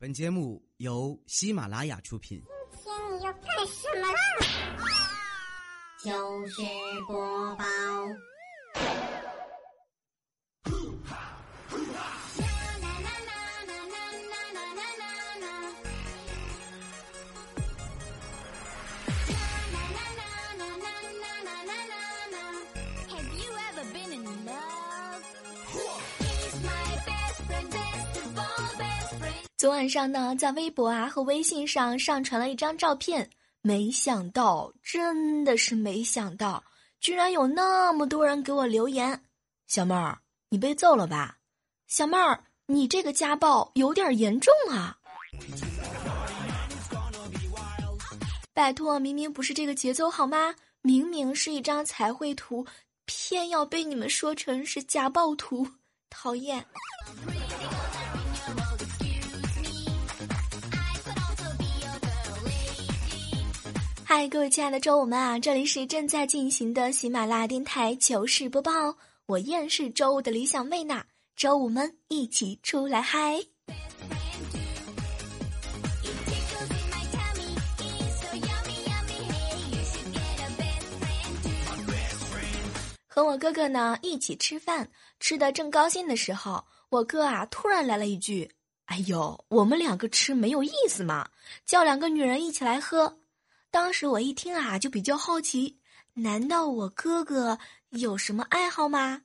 本节目由喜马拉雅出品。今天你要干什么啦？就是播报。昨晚上呢，在微博啊和微信上上传了一张照片，没想到，真的是没想到，居然有那么多人给我留言。小妹儿，你被揍了吧？小妹儿，你这个家暴有点严重啊！拜托，明明不是这个节奏好吗？明明是一张彩绘图，偏要被你们说成是家暴图，讨厌！嗨，各位亲爱的周五们啊，这里是正在进行的喜马拉雅电台糗事播报，我依然是周五的理想妹娜，周五们一起出来嗨！和我哥哥呢一起吃饭，吃的正高兴的时候，我哥啊突然来了一句：“哎呦，我们两个吃没有意思吗？叫两个女人一起来喝。”当时我一听啊，就比较好奇，难道我哥哥有什么爱好吗？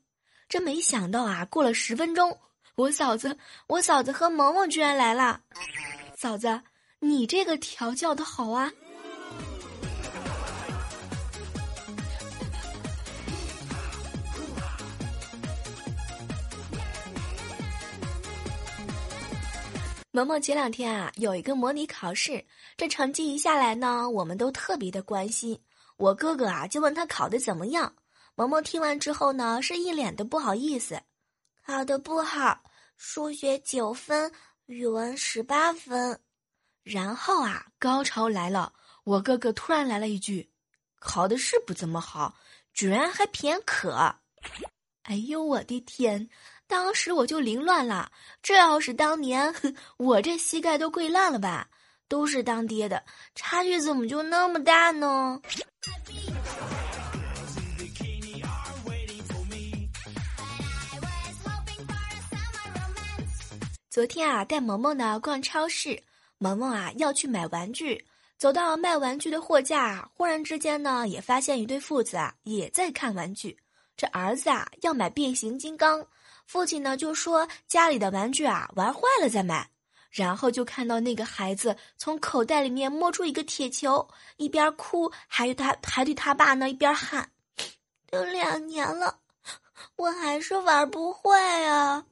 真没想到啊，过了十分钟，我嫂子，我嫂子和萌萌居然来了。嫂子，你这个调教的好啊！萌萌前两天啊，有一个模拟考试，这成绩一下来呢，我们都特别的关心。我哥哥啊，就问他考的怎么样。萌萌听完之后呢，是一脸的不好意思，考的不好，数学九分，语文十八分。然后啊，高潮来了，我哥哥突然来了一句：“考的是不怎么好，居然还偏科。”哎呦，我的天！当时我就凌乱了，这要是当年，我这膝盖都跪烂了吧？都是当爹的，差距怎么就那么大呢？昨天啊，带萌萌呢逛超市，萌萌啊要去买玩具，走到卖玩具的货架，忽然之间呢，也发现一对父子啊也在看玩具。这儿子啊要买变形金刚。父亲呢就说家里的玩具啊玩坏了再买，然后就看到那个孩子从口袋里面摸出一个铁球，一边哭还有他还对他爸呢一边喊：“都两年了，我还是玩不会啊。”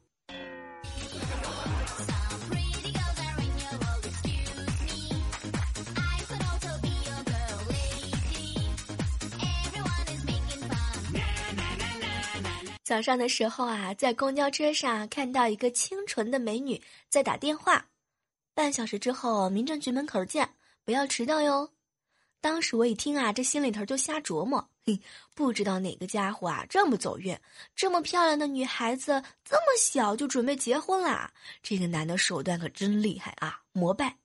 早上的时候啊，在公交车上看到一个清纯的美女在打电话。半小时之后，民政局门口见，不要迟到哟。当时我一听啊，这心里头就瞎琢磨，嘿，不知道哪个家伙啊这么走运，这么漂亮的女孩子这么小就准备结婚啦。这个男的手段可真厉害啊，膜拜。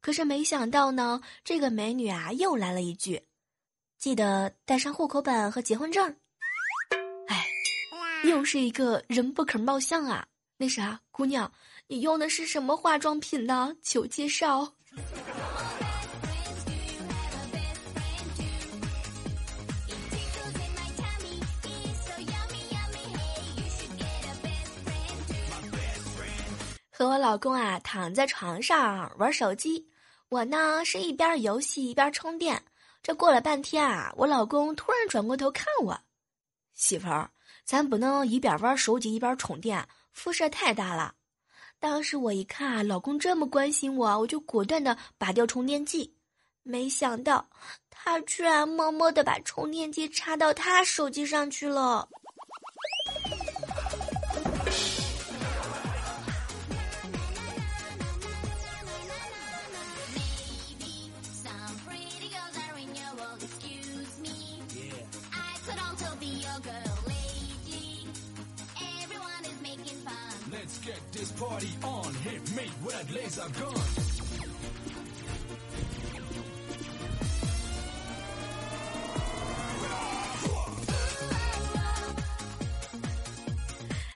可是没想到呢，这个美女啊又来了一句：“记得带上户口本和结婚证。”又是一个人不可貌相啊！那啥，姑娘，你用的是什么化妆品呢？求介绍。和我老公啊躺在床上玩手机，我呢是一边游戏一边充电。这过了半天啊，我老公突然转过头看我，媳妇儿。咱不能一边玩手机一边充电，辐射太大了。当时我一看啊，老公这么关心我，我就果断的拔掉充电器。没想到他居然默默的把充电器插到他手机上去了。this party on it me with a gun。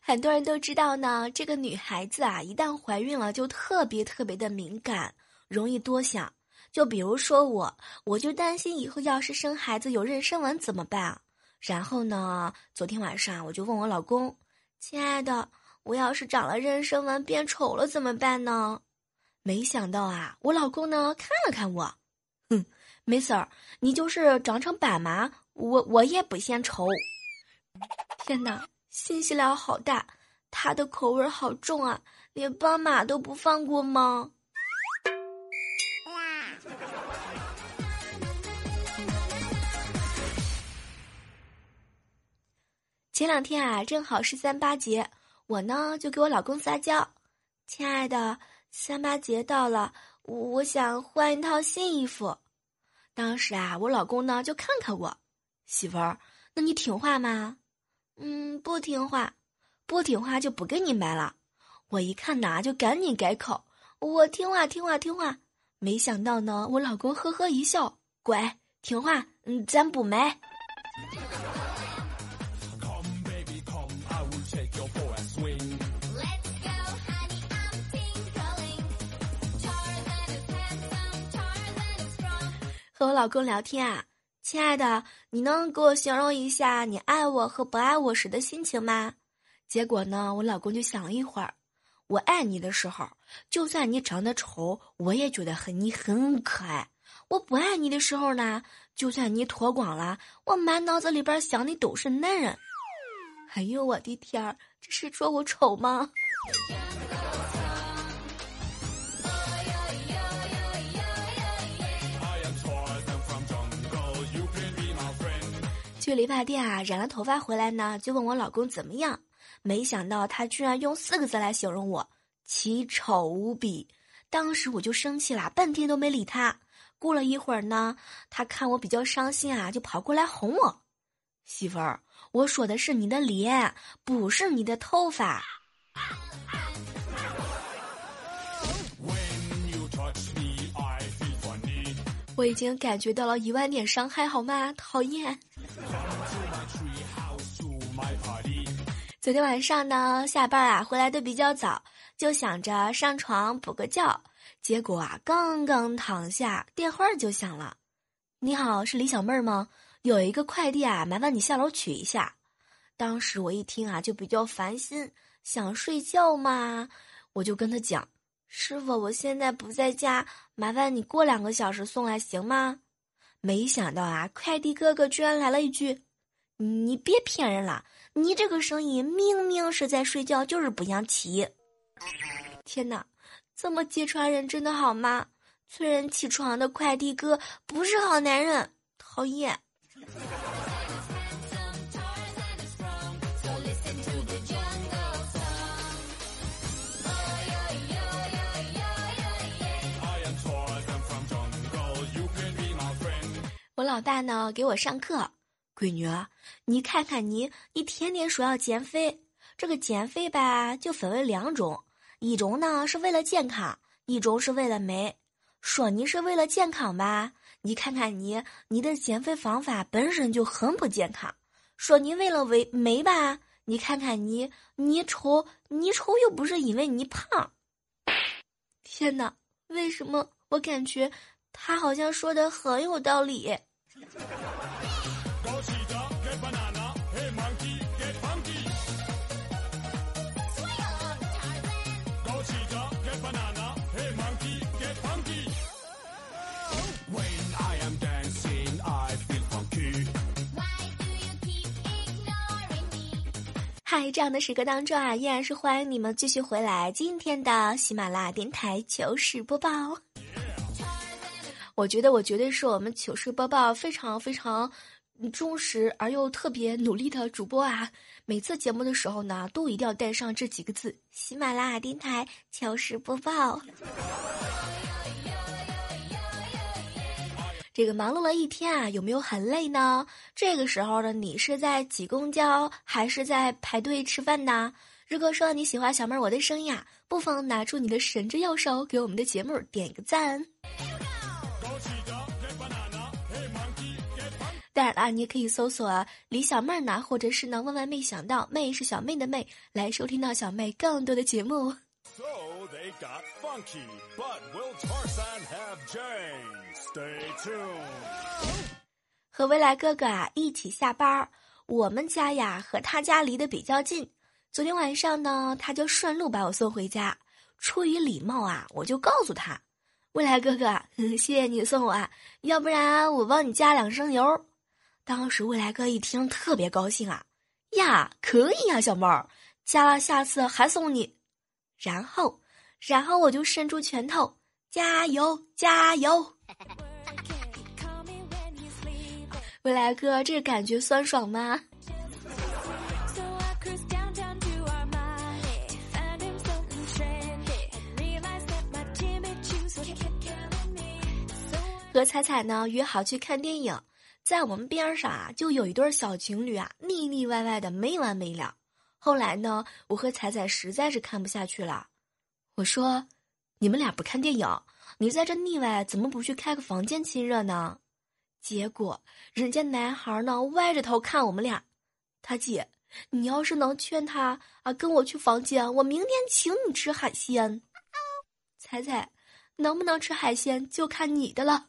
很多人都知道呢，这个女孩子啊，一旦怀孕了就特别特别的敏感，容易多想。就比如说我，我就担心以后要是生孩子有妊娠纹怎么办啊？然后呢，昨天晚上我就问我老公，亲爱的。我要是长了妊娠纹变丑了怎么办呢？”没想到啊，我老公呢看了看我，哼，没事儿，你就是长成斑马，我我也不嫌丑。天哪！信息量好大，他的口味好重啊，连斑马都不放过吗？前两天啊，正好是三八节，我呢就给我老公撒娇：“亲爱的，三八节到了，我想换一套新衣服。”当时啊，我老公呢就看看我，媳妇儿，那你听话吗？嗯，不听话，不听话就不给你买了。我一看呐，就赶紧改口，我听话，听话，听话。没想到呢，我老公呵呵一笑，乖，听话，嗯，咱不买。和我老公聊天啊。亲爱的，你能给我形容一下你爱我和不爱我时的心情吗？结果呢，我老公就想了一会儿，我爱你的时候，就算你长得丑，我也觉得很你很可爱；我不爱你的时候呢，就算你脱光了，我满脑子里边想的都是男人。哎呦我的天儿，这是说我丑吗？去理发店啊，染了头发回来呢，就问我老公怎么样。没想到他居然用四个字来形容我：奇丑无比。当时我就生气了，半天都没理他。过了一会儿呢，他看我比较伤心啊，就跑过来哄我：“媳妇儿，我说的是你的脸，不是你的头发。”我已经感觉到了一万点伤害，好吗？讨厌。昨天晚上呢，下班啊回来的比较早，就想着上床补个觉。结果啊，刚刚躺下，电话就响了。你好，是李小妹儿吗？有一个快递啊，麻烦你下楼取一下。当时我一听啊，就比较烦心，想睡觉嘛，我就跟他讲：“师傅，我现在不在家，麻烦你过两个小时送来行吗？”没想到啊，快递哥哥居然来了一句：“你别骗人了，你这个声音明明是在睡觉，就是不想起。”天哪，这么揭穿人真的好吗？催人起床的快递哥不是好男人，讨厌。老大呢给我上课，闺女，你看看你，你天天说要减肥，这个减肥吧就分为两种，一种呢是为了健康，一种是为了美。说你是为了健康吧，你看看你，你的减肥方法本身就很不健康。说你为了为美吧，你看看你，你丑，你丑又不是因为你胖。天哪，为什么我感觉他好像说的很有道理？嗨，这样的时刻当中啊，依然是欢迎你们继续回来今天的喜马拉雅电台糗事播报。我觉得我绝对是我们糗事播报非常非常忠实而又特别努力的主播啊！每次节目的时候呢，都一定要带上这几个字：喜马拉雅电台糗事播报。这个忙碌了一天啊，有没有很累呢？这个时候呢，你是在挤公交还是在排队吃饭呢？如果说你喜欢小妹儿我的声音啊，不妨拿出你的神之右手，给我们的节目点一个赞。当然啦，你也可以搜索李小妹儿呢，或者是呢万万没想到，妹是小妹的妹，来收听到小妹更多的节目。so they got funky but will Tarzan have Jay stay 和未来哥哥啊一起下班儿，我们家呀和他家离得比较近。昨天晚上呢，他就顺路把我送回家。出于礼貌啊，我就告诉他：“未来哥哥，谢谢你送我，啊，要不然我帮你加两升油。”当时未来哥一听特别高兴啊，呀，可以呀，小妹儿，加了下次还送你。然后，然后我就伸出拳头，加油，加油！未来哥，这感觉酸爽吗？和彩彩呢约好去看电影，在我们边上啊就有一对小情侣啊腻腻歪歪的没完没了。后来呢，我和彩彩实在是看不下去了，我说：“你们俩不看电影，你在这腻歪，怎么不去开个房间亲热呢？”结果人家男孩呢歪着头看我们俩，他姐，你要是能劝他啊跟我去房间，我明天请你吃海鲜。彩彩，能不能吃海鲜就看你的了。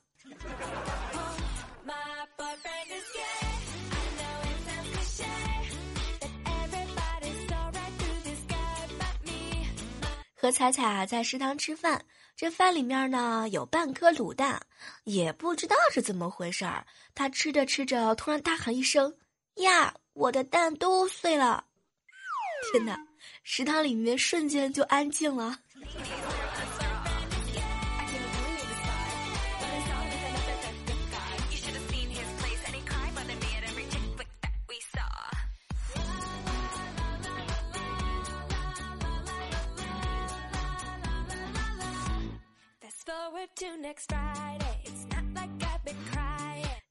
和彩彩啊在食堂吃饭，这饭里面呢有半颗卤蛋，也不知道是怎么回事儿。他吃着吃着，突然大喊一声：“呀，我的蛋都碎了！”天哪，食堂里面瞬间就安静了。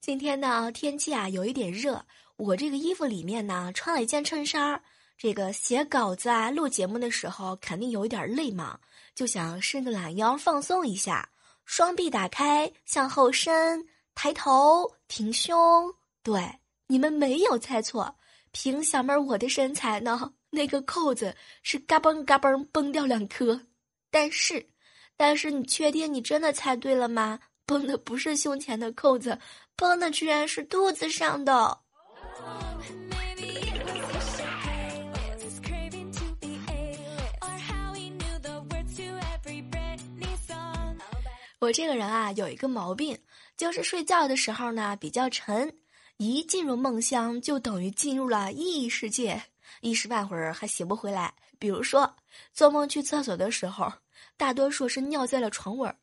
今天呢，天气啊有一点热，我这个衣服里面呢穿了一件衬衫儿。这个写稿子啊、录节目的时候肯定有一点累嘛，就想伸个懒腰放松一下，双臂打开向后伸，抬头挺胸。对，你们没有猜错，凭小妹儿我的身材呢，那个扣子是嘎嘣嘎嘣崩掉两颗，但是。但是你确定你真的猜对了吗？崩的不是胸前的扣子，崩的居然是肚子上的。我这个人啊，有一个毛病，就是睡觉的时候呢比较沉，一进入梦乡就等于进入了异世界，一时半会儿还醒不回来。比如说做梦去厕所的时候。大多数是尿在了床尾儿。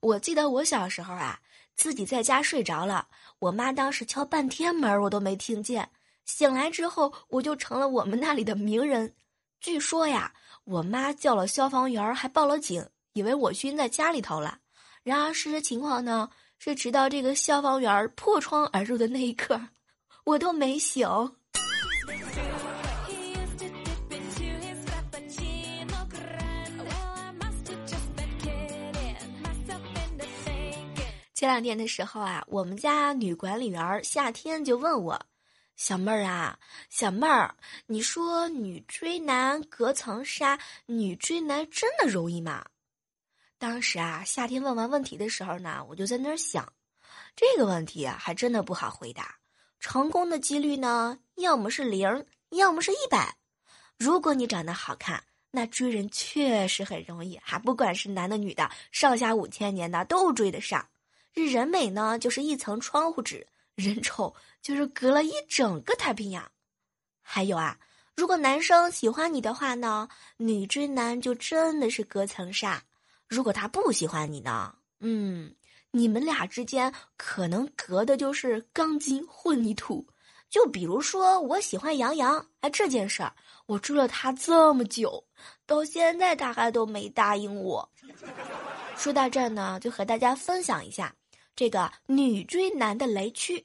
我记得我小时候啊，自己在家睡着了，我妈当时敲半天门，我都没听见。醒来之后，我就成了我们那里的名人。据说呀，我妈叫了消防员，还报了警，以为我晕在家里头了。然而事实情况呢，是直到这个消防员破窗而入的那一刻，我都没醒。前两天的时候啊，我们家女管理员夏天就问我：“小妹儿啊，小妹儿，你说女追男隔层纱，女追男真的容易吗？”当时啊，夏天问完问题的时候呢，我就在那儿想，这个问题啊，还真的不好回答。成功的几率呢，要么是零，要么是一百。如果你长得好看，那追人确实很容易，还不管是男的女的，上下五千年的都追得上。人美呢，就是一层窗户纸；人丑就是隔了一整个太平洋。还有啊，如果男生喜欢你的话呢，女追男就真的是隔层纱；如果他不喜欢你呢，嗯，你们俩之间可能隔的就是钢筋混凝土。就比如说，我喜欢杨洋，哎，这件事儿我追了他这么久，到现在他还都没答应我。说到这儿呢，就和大家分享一下。这个女追男的雷区，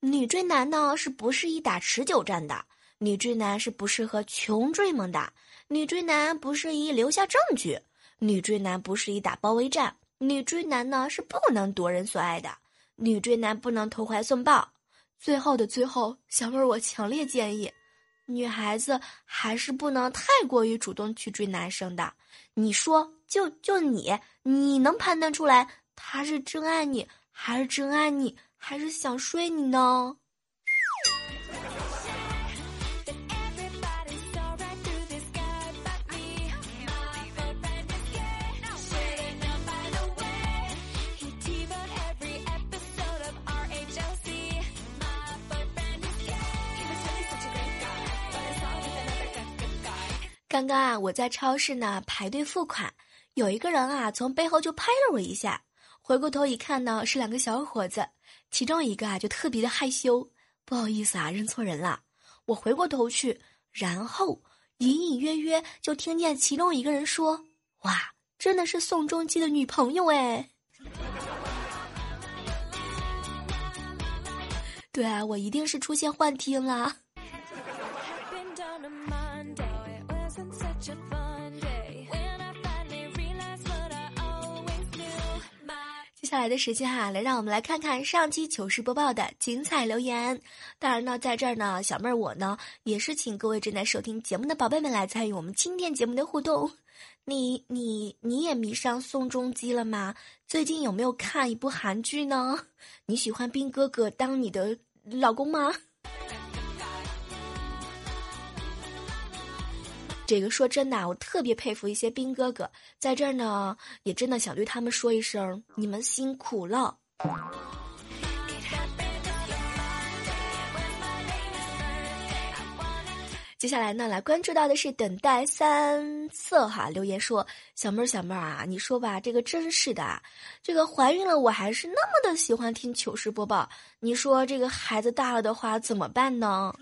女追男呢是不适宜打持久战的，女追男是不适合穷追猛打，女追男不适宜留下证据，女追男不适宜打包围战，女追男呢是不能夺人所爱的，女追男不能投怀送抱。最后的最后，小妹儿，我强烈建议，女孩子还是不能太过于主动去追男生的。你说，就就你，你能判断出来他是真爱你，还是真爱你，还是想睡你呢？刚刚啊，我在超市呢排队付款，有一个人啊从背后就拍了我一下，回过头一看呢是两个小伙子，其中一个啊就特别的害羞，不好意思啊认错人了。我回过头去，然后隐隐约约就听见其中一个人说：“哇，真的是宋仲基的女朋友哎。”对啊，我一定是出现幻听了。下来的时间哈，来让我们来看看上期糗事播报的精彩留言。当然呢，在这儿呢，小妹儿我呢也是请各位正在收听节目的宝贝们来参与我们今天节目的互动。你你你也迷上宋仲基了吗？最近有没有看一部韩剧呢？你喜欢兵哥哥当你的老公吗？这个说真的，我特别佩服一些兵哥哥，在这儿呢，也真的想对他们说一声，你们辛苦了。接下来呢，来关注到的是等待三色哈留言说，小妹儿小妹儿啊，你说吧，这个真是的，这个怀孕了，我还是那么的喜欢听糗事播报，你说这个孩子大了的话怎么办呢？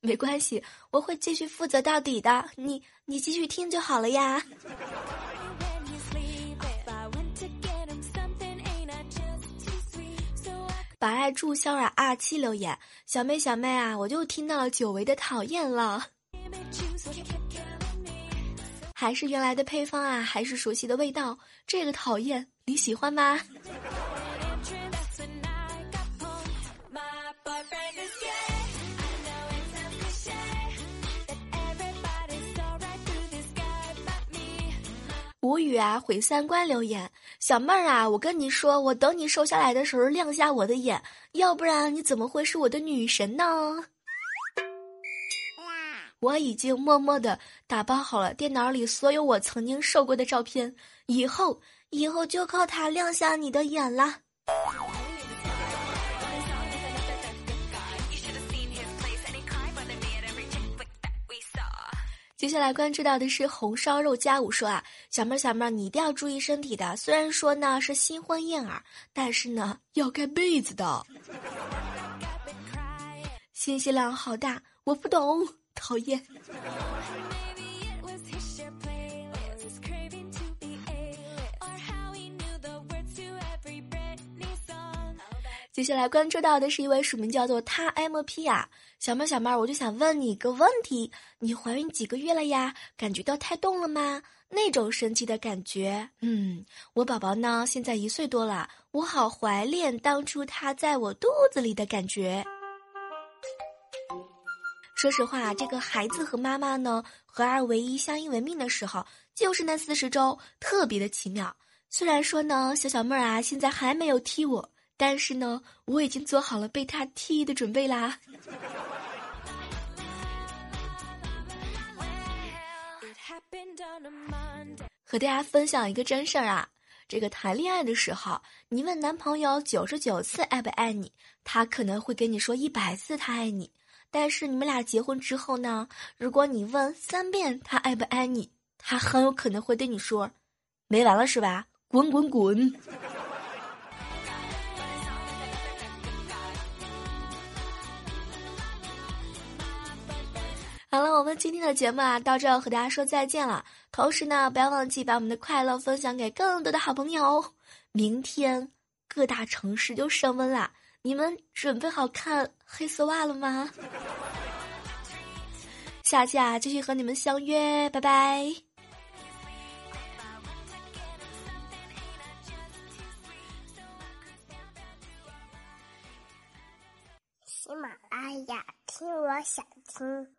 没关系，我会继续负责到底的。你你继续听就好了呀。把爱注销啊！二七留言，小妹小妹啊，我就听到了久违的讨厌了。还是原来的配方啊，还是熟悉的味道。这个讨厌你喜欢吗？无语啊！毁三观留言，小妹儿啊，我跟你说，我等你瘦下来的时候亮瞎我的眼，要不然你怎么会是我的女神呢？我已经默默的打包好了电脑里所有我曾经瘦过的照片，以后以后就靠它亮瞎你的眼了。接下来关注到的是红烧肉加五说啊，小妹儿小妹儿，你一定要注意身体的。虽然说呢是新婚燕尔，但是呢要盖被子的。信息量好大，我不懂，讨厌。接下来关注到的是一位署名叫做他 M P 啊，小妹小妹，我就想问你一个问题：你怀孕几个月了呀？感觉到胎动了吗？那种神奇的感觉，嗯，我宝宝呢，现在一岁多了，我好怀念当初他在我肚子里的感觉。说实话，这个孩子和妈妈呢，合二为一、相依为命的时候，就是那四十周，特别的奇妙。虽然说呢，小小妹儿啊，现在还没有踢我。但是呢，我已经做好了被他踢的准备啦。和大家分享一个真事儿啊，这个谈恋爱的时候，你问男朋友九十九次爱不爱你，他可能会跟你说一百次他爱你。但是你们俩结婚之后呢，如果你问三遍他爱不爱你，他很有可能会对你说，没完了是吧？滚滚滚！好了，我们今天的节目啊，到这和大家说再见了。同时呢，不要忘记把我们的快乐分享给更多的好朋友。明天各大城市就升温了，你们准备好看黑丝袜了吗？下期啊继续和你们相约，拜拜。喜马拉雅，听我想听。